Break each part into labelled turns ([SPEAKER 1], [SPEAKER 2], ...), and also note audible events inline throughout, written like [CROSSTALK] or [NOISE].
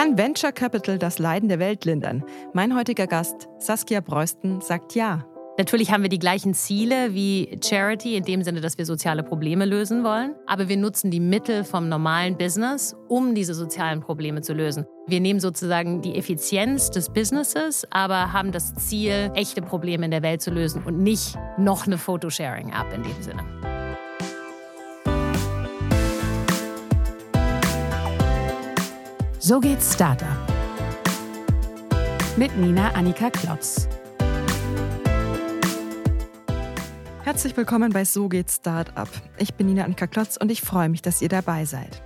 [SPEAKER 1] Kann Venture Capital das Leiden der Welt lindern? Mein heutiger Gast, Saskia Breusten, sagt ja.
[SPEAKER 2] Natürlich haben wir die gleichen Ziele wie Charity in dem Sinne, dass wir soziale Probleme lösen wollen. Aber wir nutzen die Mittel vom normalen Business, um diese sozialen Probleme zu lösen. Wir nehmen sozusagen die Effizienz des Businesses, aber haben das Ziel, echte Probleme in der Welt zu lösen und nicht noch eine Photosharing-App in dem Sinne.
[SPEAKER 3] So geht's Startup. Mit Nina Annika Klotz.
[SPEAKER 1] Herzlich willkommen bei So geht's Startup. Ich bin Nina Annika Klotz und ich freue mich, dass ihr dabei seid.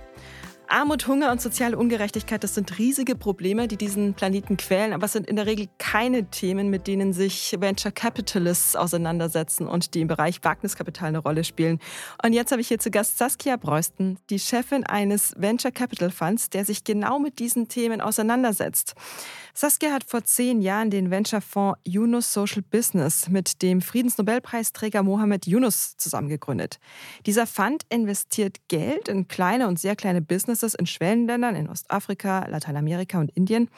[SPEAKER 1] Armut, Hunger und soziale Ungerechtigkeit, das sind riesige Probleme, die diesen Planeten quälen, aber es sind in der Regel keine Themen, mit denen sich Venture Capitalists auseinandersetzen und die im Bereich Wagniskapital eine Rolle spielen. Und jetzt habe ich hier zu Gast Saskia Breusten, die Chefin eines Venture Capital Funds, der sich genau mit diesen Themen auseinandersetzt. Saskia hat vor zehn Jahren den Venture-Fonds Yunus Social Business mit dem Friedensnobelpreisträger Mohammed Yunus zusammengegründet. Dieser Fund investiert Geld in kleine und sehr kleine Businesses in Schwellenländern in Ostafrika, Lateinamerika und Indien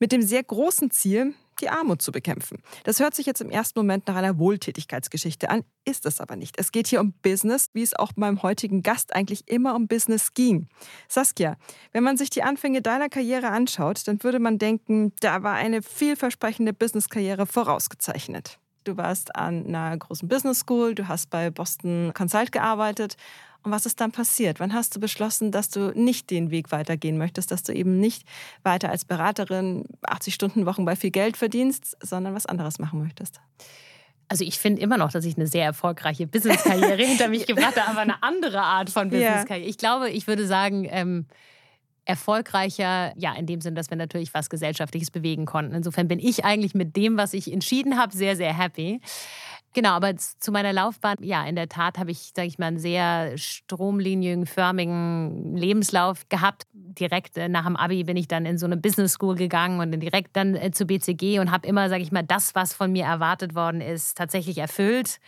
[SPEAKER 1] mit dem sehr großen Ziel, die Armut zu bekämpfen. Das hört sich jetzt im ersten Moment nach einer Wohltätigkeitsgeschichte an, ist es aber nicht. Es geht hier um Business, wie es auch beim heutigen Gast eigentlich immer um Business ging. Saskia, wenn man sich die Anfänge deiner Karriere anschaut, dann würde man denken, da war eine vielversprechende Businesskarriere vorausgezeichnet. Du warst an einer großen Business School, du hast bei Boston Consult gearbeitet und was ist dann passiert? Wann hast du beschlossen, dass du nicht den Weg weitergehen möchtest, dass du eben nicht weiter als Beraterin 80 Stunden Wochen bei viel Geld verdienst, sondern was anderes machen möchtest?
[SPEAKER 2] Also ich finde immer noch, dass ich eine sehr erfolgreiche Businesskarriere [LAUGHS] hinter mich gebracht habe, aber eine andere Art von Businesskarriere. Ich glaube, ich würde sagen, ähm, erfolgreicher, ja, in dem Sinn, dass wir natürlich was Gesellschaftliches bewegen konnten. Insofern bin ich eigentlich mit dem, was ich entschieden habe, sehr, sehr happy. Genau, aber zu meiner Laufbahn, ja, in der Tat habe ich, sage ich mal, einen sehr stromlinienförmigen Lebenslauf gehabt. Direkt äh, nach dem Abi bin ich dann in so eine Business School gegangen und direkt dann äh, zu BCG und habe immer, sage ich mal, das, was von mir erwartet worden ist, tatsächlich erfüllt.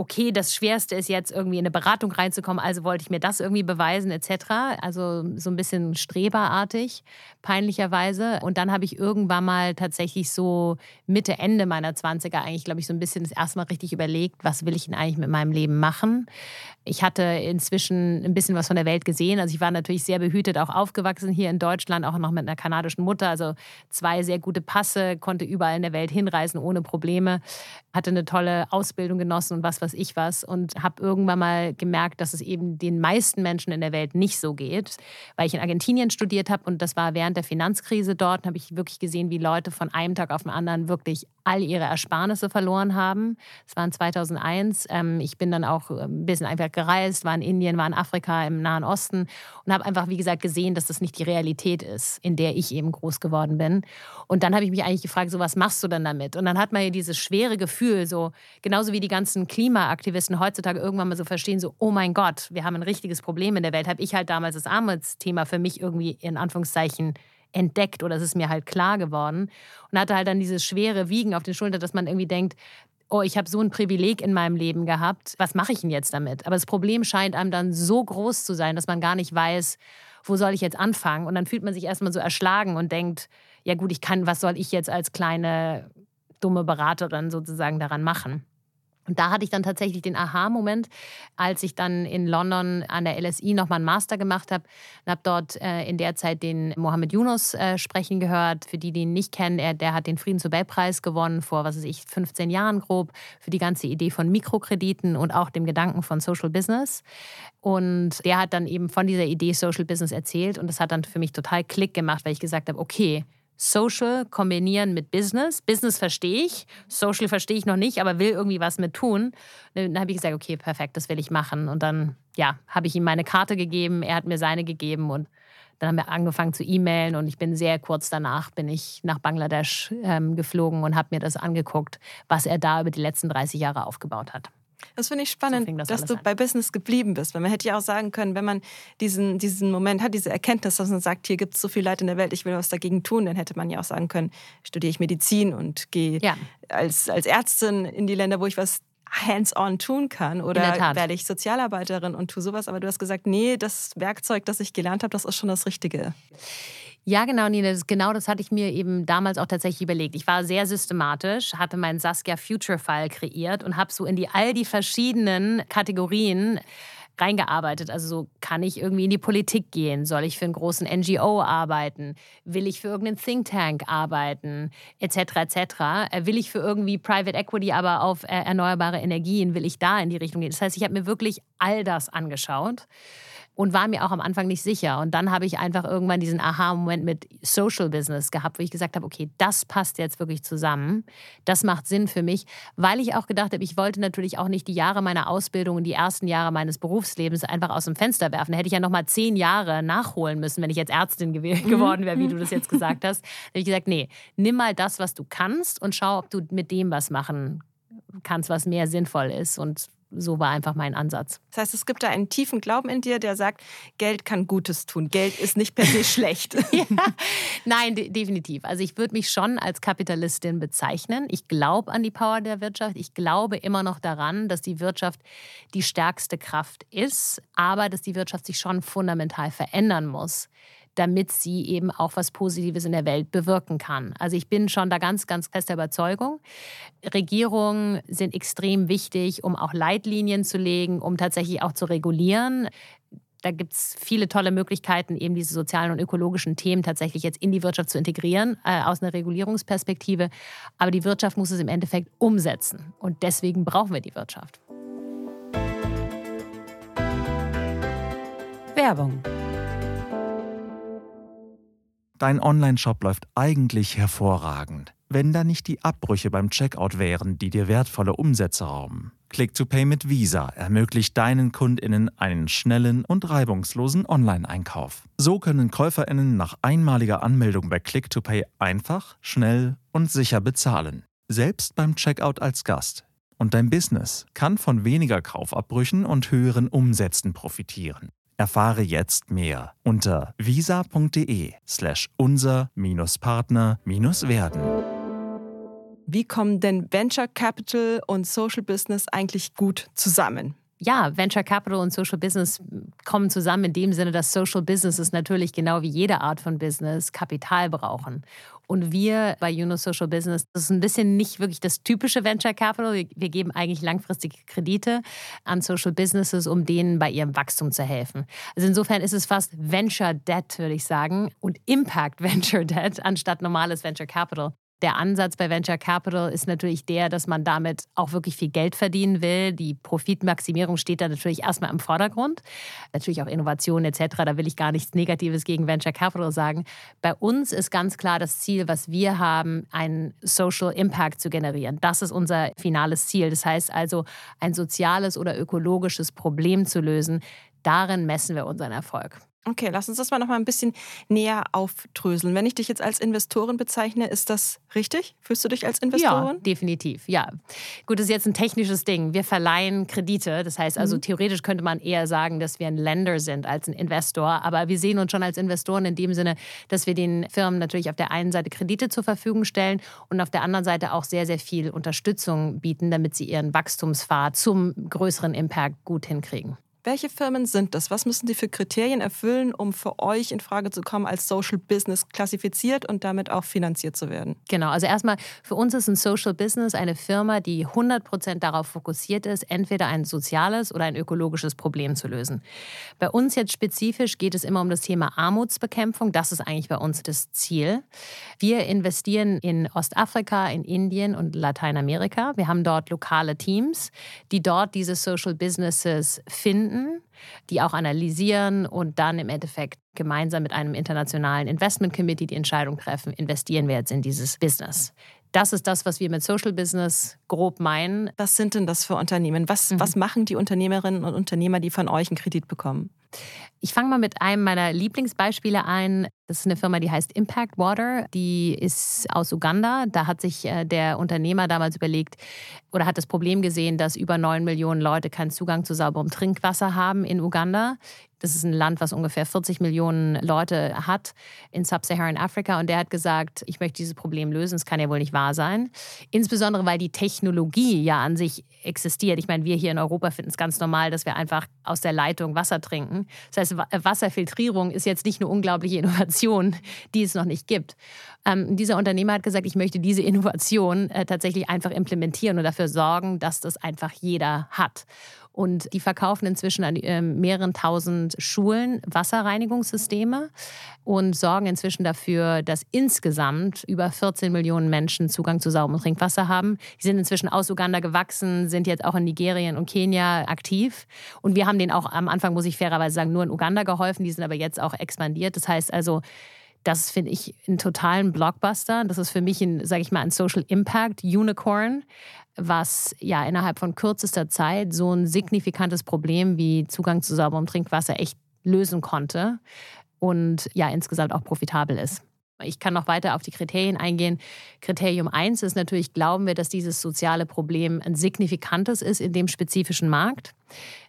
[SPEAKER 2] Okay, das Schwerste ist jetzt irgendwie in eine Beratung reinzukommen, also wollte ich mir das irgendwie beweisen etc. Also so ein bisschen streberartig, peinlicherweise. Und dann habe ich irgendwann mal tatsächlich so Mitte, Ende meiner 20er eigentlich, glaube ich, so ein bisschen das erste Mal richtig überlegt, was will ich denn eigentlich mit meinem Leben machen. Ich hatte inzwischen ein bisschen was von der Welt gesehen. Also ich war natürlich sehr behütet, auch aufgewachsen hier in Deutschland, auch noch mit einer kanadischen Mutter. Also zwei sehr gute Passe, konnte überall in der Welt hinreisen ohne Probleme. Hatte eine tolle Ausbildung genossen und was weiß ich was. Und habe irgendwann mal gemerkt, dass es eben den meisten Menschen in der Welt nicht so geht. Weil ich in Argentinien studiert habe und das war während der Finanzkrise dort, habe ich wirklich gesehen, wie Leute von einem Tag auf den anderen wirklich all ihre Ersparnisse verloren haben. Es waren 2001. Ähm, ich bin dann auch ein bisschen einfach gereist, war in Indien, war in Afrika, im Nahen Osten und habe einfach, wie gesagt, gesehen, dass das nicht die Realität ist, in der ich eben groß geworden bin. Und dann habe ich mich eigentlich gefragt, so was machst du denn damit? Und dann hat man ja dieses schwere Gefühl, so genauso wie die ganzen Klimaaktivisten heutzutage irgendwann mal so verstehen, so, oh mein Gott, wir haben ein richtiges Problem in der Welt, habe ich halt damals das Armutsthema für mich irgendwie in Anführungszeichen entdeckt oder es ist mir halt klar geworden und hatte halt dann dieses schwere Wiegen auf den Schultern, dass man irgendwie denkt, oh, ich habe so ein Privileg in meinem Leben gehabt, was mache ich denn jetzt damit? Aber das Problem scheint einem dann so groß zu sein, dass man gar nicht weiß, wo soll ich jetzt anfangen? Und dann fühlt man sich erstmal so erschlagen und denkt, ja gut, ich kann, was soll ich jetzt als kleine dumme Beraterin sozusagen daran machen? Und da hatte ich dann tatsächlich den Aha-Moment, als ich dann in London an der LSI nochmal einen Master gemacht habe und habe dort äh, in der Zeit den Mohammed Yunus äh, sprechen gehört. Für die, die ihn nicht kennen, er, der hat den Friedensnobelpreis gewonnen vor, was weiß ich, 15 Jahren grob, für die ganze Idee von Mikrokrediten und auch dem Gedanken von Social Business. Und der hat dann eben von dieser Idee Social Business erzählt und das hat dann für mich total Klick gemacht, weil ich gesagt habe, okay, Social kombinieren mit Business. Business verstehe ich, Social verstehe ich noch nicht, aber will irgendwie was mit tun. Dann habe ich gesagt, okay, perfekt, das will ich machen. Und dann, ja, habe ich ihm meine Karte gegeben, er hat mir seine gegeben und dann haben wir angefangen zu e-mailen und ich bin sehr kurz danach bin ich nach Bangladesch ähm, geflogen und habe mir das angeguckt, was er da über die letzten 30 Jahre aufgebaut hat.
[SPEAKER 1] Das finde ich spannend, so das dass du an. bei Business geblieben bist. Weil man hätte ja auch sagen können, wenn man diesen, diesen Moment hat, diese Erkenntnis, dass man sagt, hier gibt es so viel Leid in der Welt, ich will was dagegen tun, dann hätte man ja auch sagen können, studiere ich Medizin und gehe ja. als, als Ärztin in die Länder, wo ich was hands-on tun kann oder werde ich Sozialarbeiterin und tue sowas. Aber du hast gesagt, nee, das Werkzeug, das ich gelernt habe, das ist schon das Richtige.
[SPEAKER 2] Ja, genau, Nina. Das, genau das hatte ich mir eben damals auch tatsächlich überlegt. Ich war sehr systematisch, hatte meinen Saskia Future File kreiert und habe so in die all die verschiedenen Kategorien reingearbeitet. Also so, kann ich irgendwie in die Politik gehen? Soll ich für einen großen NGO arbeiten? Will ich für irgendeinen Think Tank arbeiten? Etc. etc. Äh, will ich für irgendwie Private Equity, aber auf äh, erneuerbare Energien, will ich da in die Richtung gehen? Das heißt, ich habe mir wirklich all das angeschaut und war mir auch am Anfang nicht sicher. Und dann habe ich einfach irgendwann diesen Aha-Moment mit Social Business gehabt, wo ich gesagt habe, okay, das passt jetzt wirklich zusammen. Das macht Sinn für mich, weil ich auch gedacht habe, ich wollte natürlich auch nicht die Jahre meiner Ausbildung und die ersten Jahre meines Berufslebens einfach aus dem Fenster werfen. Da hätte ich ja noch mal zehn Jahre nachholen müssen, wenn ich jetzt Ärztin mhm. geworden wäre, wie du das jetzt gesagt hast. [LAUGHS] Da habe ich gesagt, nee, nimm mal das, was du kannst und schau, ob du mit dem was machen kannst, was mehr sinnvoll ist. Und so war einfach mein Ansatz.
[SPEAKER 1] Das heißt, es gibt da einen tiefen Glauben in dir, der sagt, Geld kann Gutes tun. Geld ist nicht per se [LAUGHS] schlecht. [LAUGHS]
[SPEAKER 2] ja. Nein, de definitiv. Also ich würde mich schon als Kapitalistin bezeichnen. Ich glaube an die Power der Wirtschaft. Ich glaube immer noch daran, dass die Wirtschaft die stärkste Kraft ist, aber dass die Wirtschaft sich schon fundamental verändern muss damit sie eben auch was Positives in der Welt bewirken kann. Also ich bin schon da ganz, ganz fester Überzeugung. Regierungen sind extrem wichtig, um auch Leitlinien zu legen, um tatsächlich auch zu regulieren. Da gibt es viele tolle Möglichkeiten, eben diese sozialen und ökologischen Themen tatsächlich jetzt in die Wirtschaft zu integrieren, äh, aus einer Regulierungsperspektive. Aber die Wirtschaft muss es im Endeffekt umsetzen. Und deswegen brauchen wir die Wirtschaft.
[SPEAKER 3] Werbung
[SPEAKER 4] Dein Online-Shop läuft eigentlich hervorragend, wenn da nicht die Abbrüche beim Checkout wären, die dir wertvolle Umsätze rauben. Click-to-Pay mit Visa ermöglicht deinen KundInnen einen schnellen und reibungslosen Online-Einkauf. So können KäuferInnen nach einmaliger Anmeldung bei Click-to-Pay einfach, schnell und sicher bezahlen. Selbst beim Checkout als Gast. Und dein Business kann von weniger Kaufabbrüchen und höheren Umsätzen profitieren. Erfahre jetzt mehr unter visa.de slash unser-partner-werden.
[SPEAKER 1] Wie kommen denn Venture Capital und Social Business eigentlich gut zusammen?
[SPEAKER 2] Ja, Venture Capital und Social Business kommen zusammen in dem Sinne, dass Social Businesses natürlich genau wie jede Art von Business Kapital brauchen. Und wir bei Juno Social Business, das ist ein bisschen nicht wirklich das typische Venture Capital. Wir, wir, geben eigentlich langfristige Kredite an Social Businesses, um denen bei ihrem Wachstum zu helfen. Also insofern ist es fast Venture Debt, würde ich sagen, und Impact [LAUGHS] Venture Debt anstatt normales Venture Capital. Der Ansatz bei Venture Capital ist natürlich der, dass man damit auch wirklich viel Geld verdienen will. Die Profitmaximierung steht da natürlich erstmal im Vordergrund. Natürlich auch Innovation etc. Da will ich gar nichts Negatives gegen Venture Capital sagen. Bei uns ist ganz klar das Ziel, was wir haben, einen Social Impact zu generieren. Das ist unser finales Ziel. Das heißt also, ein soziales oder ökologisches Problem zu lösen. Darin messen wir unseren Erfolg.
[SPEAKER 1] Okay, lass uns das mal noch mal ein bisschen näher aufdröseln. Wenn ich dich jetzt als Investorin bezeichne, ist das richtig? Fühlst du dich als Investorin?
[SPEAKER 2] Ja, definitiv. Ja. Gut, das ist jetzt ein technisches Ding. Wir verleihen Kredite. Das heißt also, mhm. theoretisch könnte man eher sagen, dass wir ein Lender sind als ein Investor. Aber wir sehen uns schon als Investoren in dem Sinne, dass wir den Firmen natürlich auf der einen Seite Kredite zur Verfügung stellen und auf der anderen Seite auch sehr, sehr viel Unterstützung bieten, damit sie ihren Wachstumspfad zum größeren Impact gut hinkriegen.
[SPEAKER 1] Welche Firmen sind das? Was müssen sie für Kriterien erfüllen, um für euch in Frage zu kommen, als Social Business klassifiziert und damit auch finanziert zu werden?
[SPEAKER 2] Genau, also erstmal, für uns ist ein Social Business eine Firma, die 100 Prozent darauf fokussiert ist, entweder ein soziales oder ein ökologisches Problem zu lösen. Bei uns jetzt spezifisch geht es immer um das Thema Armutsbekämpfung. Das ist eigentlich bei uns das Ziel. Wir investieren in Ostafrika, in Indien und Lateinamerika. Wir haben dort lokale Teams, die dort diese Social Businesses finden finden, die auch analysieren und dann im Endeffekt gemeinsam mit einem internationalen Investment Committee die Entscheidung treffen, investieren wir jetzt in dieses Business. Das ist das, was wir mit Social Business grob meinen.
[SPEAKER 1] Was sind denn das für Unternehmen? Was, mhm. was machen die Unternehmerinnen und Unternehmer, die von euch einen Kredit bekommen?
[SPEAKER 2] Ich fange mal mit einem meiner Lieblingsbeispiele ein. Das ist eine Firma, die heißt Impact Water. Die ist aus Uganda. Da hat sich äh, der Unternehmer damals überlegt oder hat das Problem gesehen, dass über neun Millionen Leute keinen Zugang zu sauberem Trinkwasser haben in Uganda. Das ist ein Land, was ungefähr 40 Millionen Leute hat in Sub-Saharan Afrika. Und der hat gesagt, ich möchte dieses Problem lösen. Es kann ja wohl nicht wahr sein. Insbesondere, weil die Technologie ja an sich existiert. Ich meine, wir hier in Europa finden es ganz normal, dass wir einfach aus der Leitung Wasser trinken. Das heißt, Wasserfiltrierung ist jetzt nicht eine unglaubliche [LAUGHS] Innovation Innovation, die es noch nicht gibt. Ähm, dieser Unternehmer hat gesagt, ich möchte diese Innovation äh, tatsächlich einfach implementieren und dafür sorgen, dass das einfach jeder hat. Und die verkaufen inzwischen an äh, mehreren tausend Schulen Wasserreinigungssysteme und sorgen inzwischen dafür, dass insgesamt über 14 Millionen Menschen Zugang zu sauberem Trinkwasser haben. Die sind inzwischen aus Uganda gewachsen, sind jetzt auch in Nigerien und Kenia aktiv. Und wir haben denen auch am Anfang, muss ich fairerweise sagen, nur in Uganda geholfen. Die sind aber jetzt auch expandiert. Das heißt also, das finde ich einen totalen Blockbuster. Das ist für mich ein, sage ich mal, ein Social Impact Unicorn was ja innerhalb von kürzester Zeit so ein signifikantes Problem wie Zugang zu sauberem Trinkwasser echt lösen konnte und ja insgesamt auch profitabel ist. Ich kann noch weiter auf die Kriterien eingehen. Kriterium 1 ist natürlich, glauben wir, dass dieses soziale Problem ein signifikantes ist in dem spezifischen Markt.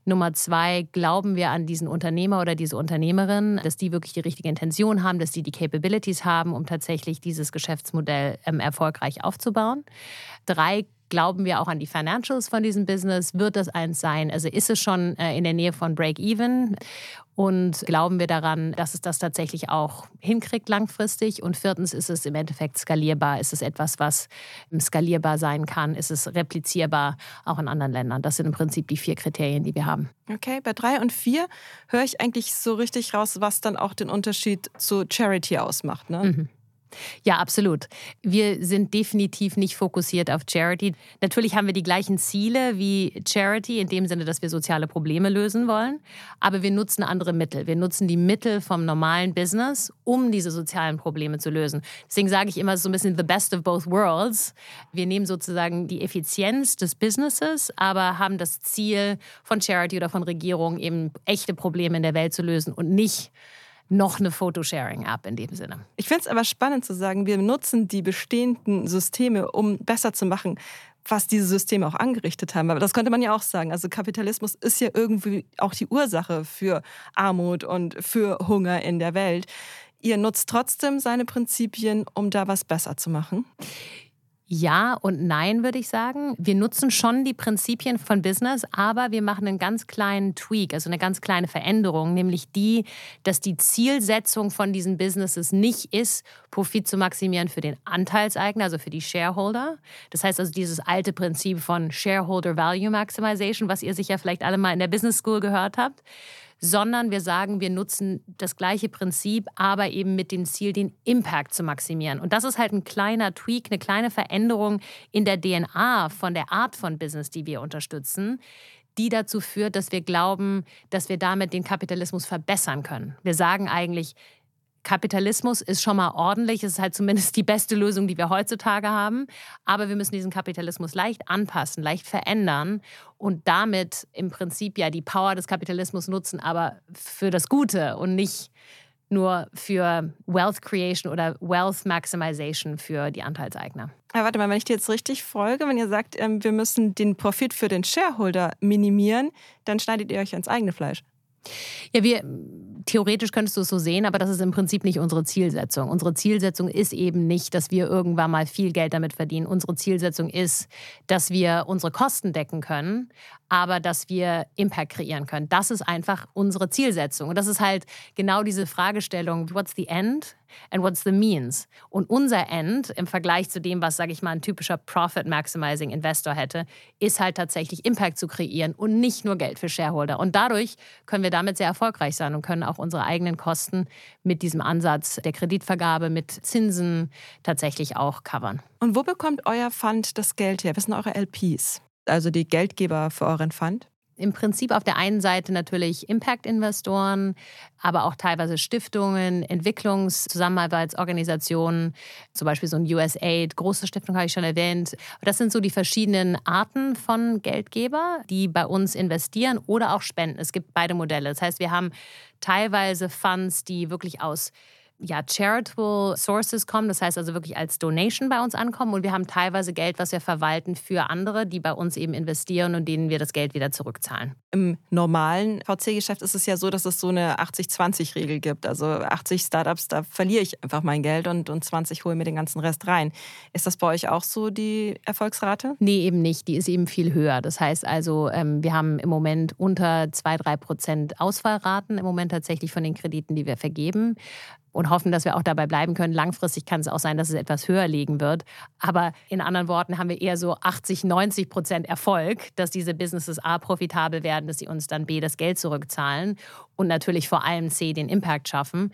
[SPEAKER 2] Nummer zwei, glauben wir an diesen Unternehmer oder diese Unternehmerin, dass die wirklich die richtige Intention haben, dass die die Capabilities haben, um tatsächlich dieses Geschäftsmodell ähm, erfolgreich aufzubauen. Drei, Glauben wir auch an die Financials von diesem Business? Wird das eins sein? Also ist es schon äh, in der Nähe von Break-Even? Und glauben wir daran, dass es das tatsächlich auch hinkriegt langfristig? Und viertens, ist es im Endeffekt skalierbar? Ist es etwas, was ähm, skalierbar sein kann? Ist es replizierbar auch in anderen Ländern? Das sind im Prinzip die vier Kriterien, die wir haben.
[SPEAKER 1] Okay, bei drei und vier höre ich eigentlich so richtig raus, was dann auch den Unterschied zu Charity ausmacht. Ne? Mhm.
[SPEAKER 2] Ja, absolut. Wir sind definitiv nicht fokussiert auf Charity. Natürlich haben wir die gleichen Ziele wie Charity, in dem Sinne, dass wir soziale Probleme lösen wollen. Aber wir nutzen andere Mittel. Wir nutzen die Mittel vom normalen Business, um diese sozialen Probleme zu lösen. Deswegen sage ich immer so ein bisschen the best of both worlds. Wir nehmen sozusagen die Effizienz des Businesses, aber haben das Ziel von Charity oder von Regierung, eben echte Probleme in der Welt zu lösen und nicht noch eine Photosharing-App in dem Sinne.
[SPEAKER 1] Ich finde es aber spannend zu sagen, wir nutzen die bestehenden Systeme, um besser zu machen, was diese Systeme auch angerichtet haben. Aber das könnte man ja auch sagen. Also Kapitalismus ist ja irgendwie auch die Ursache für Armut und für Hunger in der Welt. Ihr nutzt trotzdem seine Prinzipien, um da was besser zu machen?
[SPEAKER 2] Ja und nein, würde ich sagen. Wir nutzen schon die Prinzipien von Business, aber wir machen einen ganz kleinen Tweak, also eine ganz kleine Veränderung, nämlich die, dass die Zielsetzung von diesen Businesses nicht ist, Profit zu maximieren für den Anteilseigner, also für die Shareholder. Das heißt also dieses alte Prinzip von Shareholder Value Maximization, was ihr sicher vielleicht alle mal in der Business School gehört habt sondern wir sagen, wir nutzen das gleiche Prinzip, aber eben mit dem Ziel, den Impact zu maximieren. Und das ist halt ein kleiner Tweak, eine kleine Veränderung in der DNA von der Art von Business, die wir unterstützen die dazu führt, dass wir glauben, dass wir damit den Kapitalismus verbessern können. Wir sagen eigentlich, Kapitalismus ist schon mal ordentlich. Es ist halt zumindest die beste Lösung, die wir heutzutage haben. Aber wir müssen diesen Kapitalismus leicht anpassen, leicht verändern und damit im Prinzip ja die Power des Kapitalismus nutzen, aber für das Gute und nicht nur für Wealth Creation oder Wealth Maximization für die Anteilseigner.
[SPEAKER 1] Ja, warte mal, wenn ich dir jetzt richtig folge, wenn ihr sagt, ähm, wir müssen den Profit für den Shareholder minimieren, dann schneidet ihr euch ans eigene Fleisch.
[SPEAKER 2] Ja, wir theoretisch könntest du es so sehen, aber das ist im Prinzip nicht unsere Zielsetzung. Unsere Zielsetzung ist eben nicht, dass wir irgendwann mal viel Geld damit verdienen. Unsere Zielsetzung ist, dass wir unsere Kosten decken können, aber dass wir Impact kreieren können. Das ist einfach unsere Zielsetzung. Und das ist halt genau diese Fragestellung, what's the end and what's the means? Und unser End im Vergleich zu dem, was, sage ich mal, ein typischer Profit-Maximizing Investor hätte, ist halt tatsächlich Impact zu kreieren und nicht nur Geld für Shareholder. Und dadurch können wir damit sehr erfolgreich sein und können auch unsere eigenen Kosten mit diesem Ansatz der Kreditvergabe, mit Zinsen tatsächlich auch covern.
[SPEAKER 1] Und wo bekommt euer Fund das Geld her? Was sind eure LPs? Also die Geldgeber für euren Fund?
[SPEAKER 2] Im Prinzip auf der einen Seite natürlich Impact-Investoren, aber auch teilweise Stiftungen, Entwicklungszusammenarbeitsorganisationen, zum Beispiel so ein USAID, große Stiftung habe ich schon erwähnt. Das sind so die verschiedenen Arten von Geldgeber, die bei uns investieren oder auch spenden. Es gibt beide Modelle. Das heißt, wir haben teilweise Funds, die wirklich aus ja, charitable sources kommen, das heißt also wirklich als Donation bei uns ankommen und wir haben teilweise Geld, was wir verwalten für andere, die bei uns eben investieren und denen wir das Geld wieder zurückzahlen.
[SPEAKER 1] Im normalen VC-Geschäft ist es ja so, dass es so eine 80-20-Regel gibt. Also 80 Startups, da verliere ich einfach mein Geld und, und 20 hole mir den ganzen Rest rein. Ist das bei euch auch so die Erfolgsrate?
[SPEAKER 2] Nee, eben nicht. Die ist eben viel höher. Das heißt also, ähm, wir haben im Moment unter 2-3 Prozent Ausfallraten im Moment tatsächlich von den Krediten, die wir vergeben. Und hoffen, dass wir auch dabei bleiben können. Langfristig kann es auch sein, dass es etwas höher liegen wird. Aber in anderen Worten haben wir eher so 80, 90 Prozent Erfolg, dass diese Businesses A profitabel werden, dass sie uns dann B das Geld zurückzahlen und natürlich vor allem C den Impact schaffen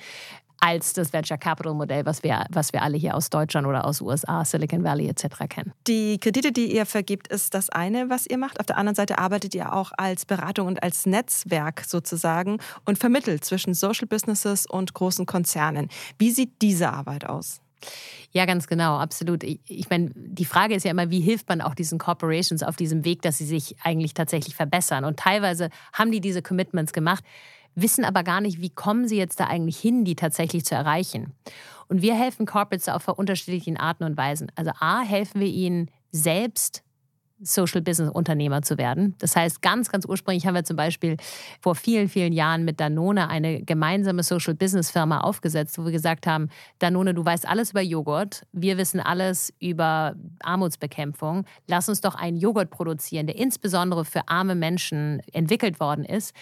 [SPEAKER 2] als das Venture Capital Modell, was wir, was wir alle hier aus Deutschland oder aus USA, Silicon Valley etc. kennen.
[SPEAKER 1] Die Kredite, die ihr vergibt, ist das eine, was ihr macht. Auf der anderen Seite arbeitet ihr auch als Beratung und als Netzwerk sozusagen und vermittelt zwischen Social Businesses und großen Konzernen. Wie sieht diese Arbeit aus?
[SPEAKER 2] Ja, ganz genau, absolut. Ich, ich meine, die Frage ist ja immer, wie hilft man auch diesen Corporations auf diesem Weg, dass sie sich eigentlich tatsächlich verbessern? Und teilweise haben die diese Commitments gemacht wissen aber gar nicht, wie kommen sie jetzt da eigentlich hin, die tatsächlich zu erreichen. Und wir helfen Corporates auf unterschiedlichen Arten und Weisen. Also A, helfen wir ihnen selbst Social Business Unternehmer zu werden. Das heißt, ganz, ganz ursprünglich haben wir zum Beispiel vor vielen, vielen Jahren mit Danone eine gemeinsame Social Business Firma aufgesetzt, wo wir gesagt haben, Danone, du weißt alles über Joghurt, wir wissen alles über Armutsbekämpfung. Lass uns doch einen Joghurt produzieren, der insbesondere für arme Menschen entwickelt worden ist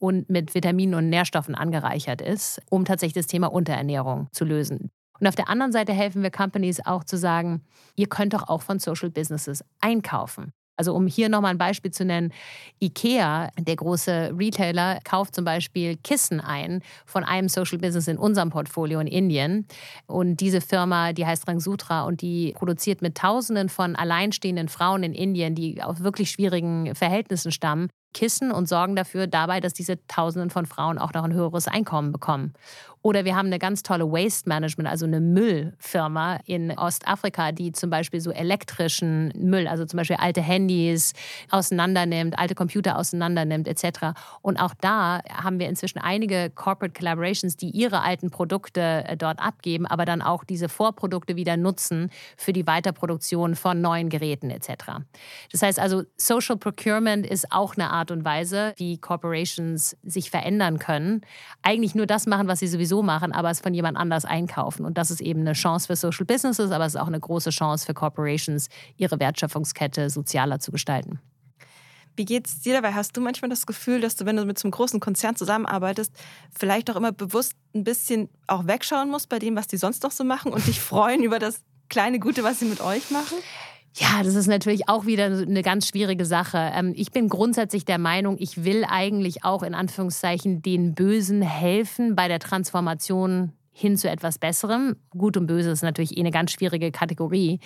[SPEAKER 2] und mit Vitaminen und Nährstoffen angereichert ist, um tatsächlich das Thema Unterernährung zu lösen. Und auf der anderen Seite helfen wir Companies auch zu sagen, ihr könnt doch auch von Social Businesses einkaufen. Also um hier nochmal ein Beispiel zu nennen, IKEA, der große Retailer, kauft zum Beispiel Kissen ein von einem Social Business in unserem Portfolio in Indien. Und diese Firma, die heißt Rangsutra und die produziert mit Tausenden von alleinstehenden Frauen in Indien, die aus wirklich schwierigen Verhältnissen stammen, Kissen und sorgen dafür dabei, dass diese Tausenden von Frauen auch noch ein höheres Einkommen bekommen. Oder wir haben eine ganz tolle Waste Management, also eine Müllfirma in Ostafrika, die zum Beispiel so elektrischen Müll, also zum Beispiel alte Handys auseinandernimmt, alte Computer auseinandernimmt etc. Und auch da haben wir inzwischen einige Corporate Collaborations, die ihre alten Produkte äh, dort abgeben, aber dann auch diese Vorprodukte wieder nutzen für die Weiterproduktion von neuen Geräten etc. Das heißt also, Social Procurement ist auch eine Art und Weise, wie Corporations sich verändern können. Eigentlich nur das machen, was sie sowieso sowieso machen, aber es von jemand anders einkaufen. Und das ist eben eine Chance für Social Businesses, aber es ist auch eine große Chance für Corporations, ihre Wertschöpfungskette sozialer zu gestalten.
[SPEAKER 1] Wie geht es dir dabei? Hast du manchmal das Gefühl, dass du, wenn du mit so einem großen Konzern zusammenarbeitest, vielleicht auch immer bewusst ein bisschen auch wegschauen musst bei dem, was die sonst noch so machen und dich [LAUGHS] freuen über das kleine Gute, was sie mit euch machen?
[SPEAKER 2] Ja, das ist natürlich auch wieder eine ganz schwierige Sache. Ähm, ich bin grundsätzlich der Meinung, ich will eigentlich auch in Anführungszeichen den Bösen helfen bei der Transformation hin zu etwas Besserem. Gut und Böse ist natürlich eh eine ganz schwierige Kategorie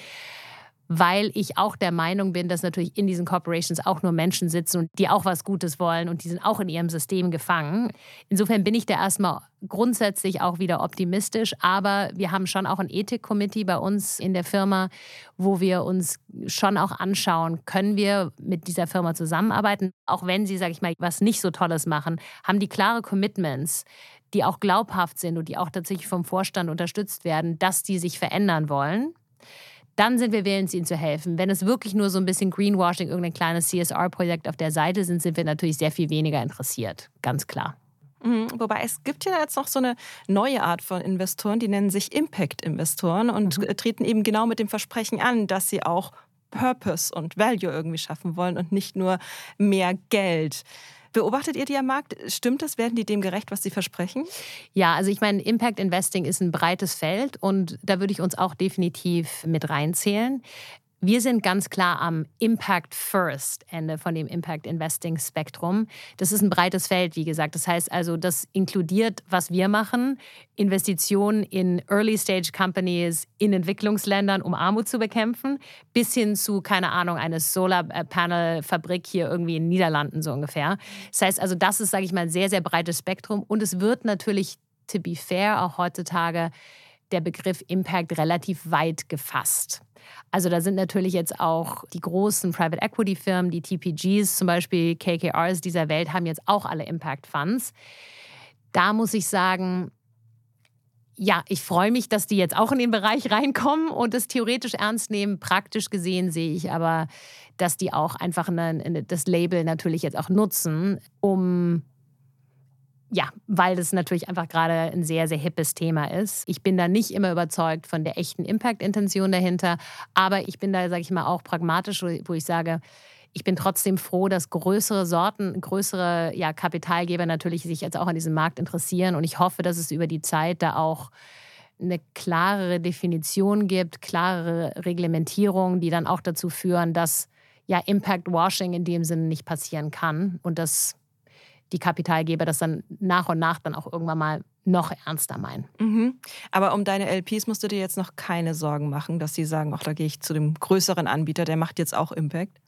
[SPEAKER 2] weil ich auch der Meinung bin, dass natürlich in diesen Corporations auch nur Menschen sitzen und die auch was Gutes wollen und die sind auch in ihrem System gefangen. Insofern bin ich da erstmal grundsätzlich auch wieder optimistisch, aber wir haben schon auch ein Ethik-Committee bei uns in der Firma, wo wir uns schon auch anschauen, können wir mit dieser Firma zusammenarbeiten, auch wenn sie, sage ich mal, was nicht so Tolles machen, haben die klare Commitments, die auch glaubhaft sind und die auch tatsächlich vom Vorstand unterstützt werden, dass die sich verändern wollen dann sind wir willens, ihnen zu helfen. Wenn es wirklich nur so ein bisschen Greenwashing, irgendein kleines CSR-Projekt auf der Seite sind, sind wir natürlich sehr viel weniger interessiert. Ganz klar.
[SPEAKER 1] Mhm, wobei es gibt ja jetzt noch so eine neue Art von Investoren, die nennen sich Impact-Investoren und mhm. treten eben genau mit dem Versprechen an, dass sie auch Purpose und Value irgendwie schaffen wollen und nicht nur mehr Geld. Beobachtet ihr die am Markt? Stimmt das? Werden die dem gerecht, was sie versprechen?
[SPEAKER 2] Ja, also ich meine, Impact Investing ist ein breites Feld und da würde ich uns auch definitiv mit reinzählen. Wir sind ganz klar am Impact First Ende von dem Impact Investing Spektrum. Das ist ein breites Feld, wie gesagt. Das heißt also, das inkludiert, was wir machen, Investitionen in Early Stage Companies in Entwicklungsländern, um Armut zu bekämpfen, bis hin zu, keine Ahnung, eine Solar Panel Fabrik hier irgendwie in den Niederlanden so ungefähr. Das heißt also, das ist, sage ich mal, ein sehr, sehr breites Spektrum und es wird natürlich, to be fair, auch heutzutage der Begriff Impact relativ weit gefasst. Also da sind natürlich jetzt auch die großen Private Equity Firmen, die TPGs zum Beispiel, KKRs dieser Welt haben jetzt auch alle Impact Funds. Da muss ich sagen, ja, ich freue mich, dass die jetzt auch in den Bereich reinkommen und es theoretisch ernst nehmen. Praktisch gesehen sehe ich aber, dass die auch einfach eine, das Label natürlich jetzt auch nutzen, um ja, weil das natürlich einfach gerade ein sehr, sehr hippes Thema ist. Ich bin da nicht immer überzeugt von der echten Impact-Intention dahinter, aber ich bin da, sage ich mal, auch pragmatisch, wo ich sage, Ich bin trotzdem froh, dass größere Sorten, größere ja, Kapitalgeber natürlich sich jetzt auch an diesem Markt interessieren. Und ich hoffe, dass es über die Zeit da auch eine klarere Definition gibt, klarere Reglementierung, die dann auch dazu führen, dass ja Impact Washing in dem Sinne nicht passieren kann und dass die Kapitalgeber das dann nach und nach dann auch irgendwann mal noch ernster meinen.
[SPEAKER 1] Mhm. Aber um deine LPs musst du dir jetzt noch keine Sorgen machen, dass sie sagen, ach, da gehe ich zu dem größeren Anbieter, der macht jetzt auch Impact.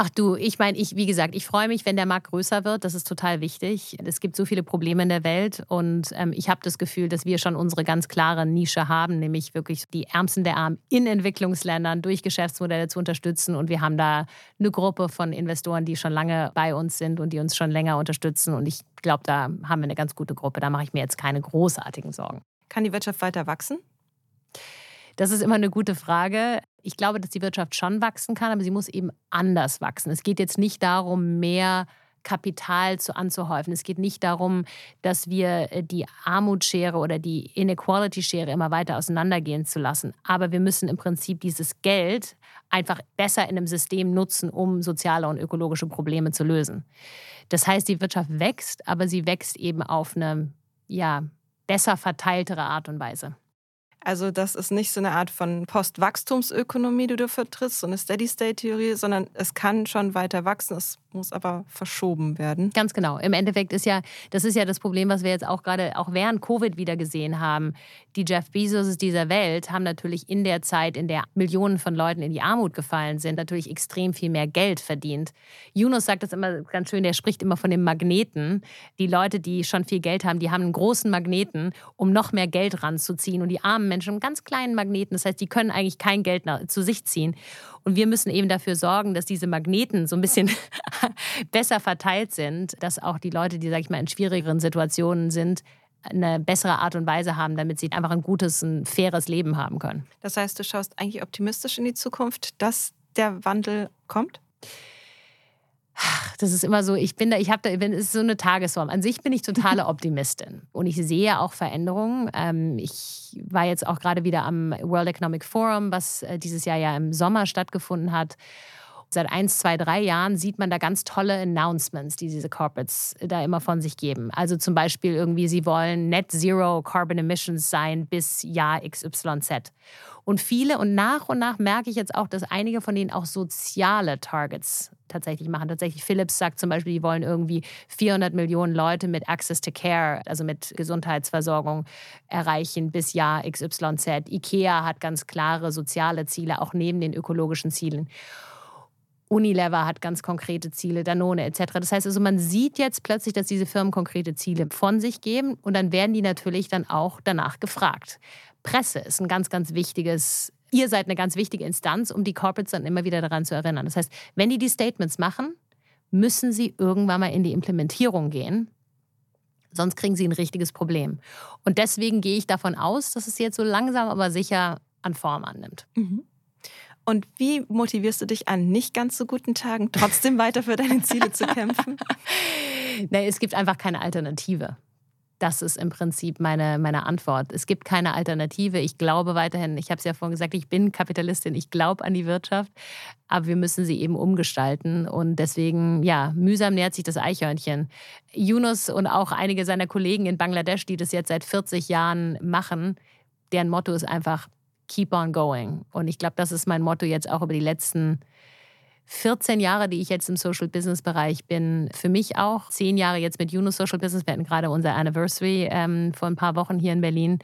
[SPEAKER 2] Ach du, ich meine, ich, wie gesagt, ich freue mich, wenn der Markt größer wird. Das ist total wichtig. Es gibt so viele Probleme in der Welt und ähm, ich habe das Gefühl, dass wir schon unsere ganz klare Nische haben, nämlich wirklich die Ärmsten der Armen in Entwicklungsländern durch Geschäftsmodelle zu unterstützen. Und wir haben da eine Gruppe von Investoren, die schon lange bei uns sind und die uns schon länger unterstützen. Und ich glaube, da haben wir eine ganz gute Gruppe. Da mache ich mir jetzt keine großartigen Sorgen.
[SPEAKER 1] Kann die Wirtschaft weiter wachsen?
[SPEAKER 2] Das ist immer eine gute Frage. Ich glaube, dass die Wirtschaft schon wachsen kann, aber sie muss eben anders wachsen. Es geht jetzt nicht darum, mehr Kapital zu anzuhäufen. Es geht nicht darum, dass wir äh, die Armutsschere oder die Inequality-Schere immer weiter auseinandergehen zu lassen. Aber wir müssen im Prinzip dieses Geld einfach besser in einem System nutzen, um soziale und ökologische Probleme zu lösen. Das heißt, die Wirtschaft wächst, aber sie wächst eben auf eine ja, besser verteiltere Art und Weise.
[SPEAKER 1] Also das ist nicht so eine Art von Postwachstumsökonomie, die du vertrittst, so eine Steady-State-Theorie, sondern es kann schon weiter wachsen, es muss aber verschoben werden.
[SPEAKER 2] Ganz genau. Im Endeffekt ist ja, das ist ja das Problem, was wir jetzt auch gerade, auch während Covid wieder gesehen haben. Die Jeff Bezos dieser Welt haben natürlich in der Zeit, in der Millionen von Leuten in die Armut gefallen sind, natürlich extrem viel mehr Geld verdient. Yunus sagt das immer ganz schön, der spricht immer von dem Magneten. Die Leute, die schon viel Geld haben, die haben einen großen Magneten, um noch mehr Geld ranzuziehen. Und die armen Menschen einen ganz kleinen Magneten. Das heißt, die können eigentlich kein Geld zu sich ziehen. Und wir müssen eben dafür sorgen, dass diese Magneten so ein bisschen [LAUGHS] besser verteilt sind, dass auch die Leute, die, sag ich mal, in schwierigeren Situationen sind, eine bessere Art und Weise haben, damit sie einfach ein gutes, ein faires Leben haben können.
[SPEAKER 1] Das heißt, du schaust eigentlich optimistisch in die Zukunft, dass der Wandel kommt?
[SPEAKER 2] Das ist immer so, ich bin da, ich habe da, es ist so eine Tagesform. An sich bin ich totale [LAUGHS] Optimistin und ich sehe auch Veränderungen. Ähm, ich war jetzt auch gerade wieder am World Economic Forum, was äh, dieses Jahr ja im Sommer stattgefunden hat. Seit eins, zwei, drei Jahren sieht man da ganz tolle Announcements, die diese Corporates da immer von sich geben. Also zum Beispiel irgendwie, sie wollen Net Zero Carbon Emissions sein bis Jahr XYZ. Und viele, und nach und nach merke ich jetzt auch, dass einige von denen auch soziale Targets tatsächlich machen. Tatsächlich, Philips sagt zum Beispiel, die wollen irgendwie 400 Millionen Leute mit Access to Care, also mit Gesundheitsversorgung, erreichen bis Jahr XYZ. IKEA hat ganz klare soziale Ziele, auch neben den ökologischen Zielen. Unilever hat ganz konkrete Ziele, Danone etc. Das heißt also, man sieht jetzt plötzlich, dass diese Firmen konkrete Ziele von sich geben und dann werden die natürlich dann auch danach gefragt. Presse ist ein ganz, ganz wichtiges, ihr seid eine ganz wichtige Instanz, um die Corporates dann immer wieder daran zu erinnern. Das heißt, wenn die die Statements machen, müssen sie irgendwann mal in die Implementierung gehen. Sonst kriegen sie ein richtiges Problem. Und deswegen gehe ich davon aus, dass es jetzt so langsam aber sicher an Form annimmt.
[SPEAKER 1] Mhm. Und wie motivierst du dich an nicht ganz so guten Tagen trotzdem weiter für deine Ziele zu kämpfen? [LAUGHS]
[SPEAKER 2] nee, es gibt einfach keine Alternative. Das ist im Prinzip meine, meine Antwort. Es gibt keine Alternative. Ich glaube weiterhin, ich habe es ja vorhin gesagt, ich bin Kapitalistin, ich glaube an die Wirtschaft, aber wir müssen sie eben umgestalten. Und deswegen, ja, mühsam nähert sich das Eichhörnchen. Yunus und auch einige seiner Kollegen in Bangladesch, die das jetzt seit 40 Jahren machen, deren Motto ist einfach, keep on going. Und ich glaube, das ist mein Motto jetzt auch über die letzten 14 Jahre, die ich jetzt im Social Business Bereich bin, für mich auch. Zehn Jahre jetzt mit Juno Social Business. Wir hatten gerade unser Anniversary ähm, vor ein paar Wochen hier in Berlin.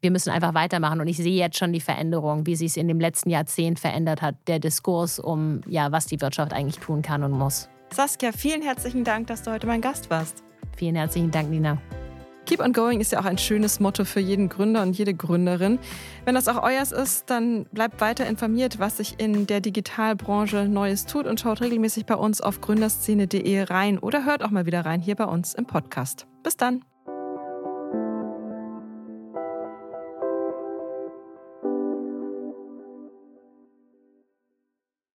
[SPEAKER 2] Wir müssen einfach weitermachen und ich sehe jetzt schon die Veränderung, wie sie es in dem letzten Jahrzehnt verändert hat, der Diskurs um, ja, was die Wirtschaft eigentlich tun kann und muss.
[SPEAKER 1] Saskia, vielen herzlichen Dank, dass du heute mein Gast warst.
[SPEAKER 2] Vielen herzlichen Dank, Nina.
[SPEAKER 1] Keep on going ist ja auch ein schönes Motto für jeden Gründer und jede Gründerin. Wenn das auch euers ist, dann bleibt weiter informiert, was sich in der Digitalbranche Neues tut und schaut regelmäßig bei uns auf gründerszene.de rein oder hört auch mal wieder rein hier bei uns im Podcast. Bis dann.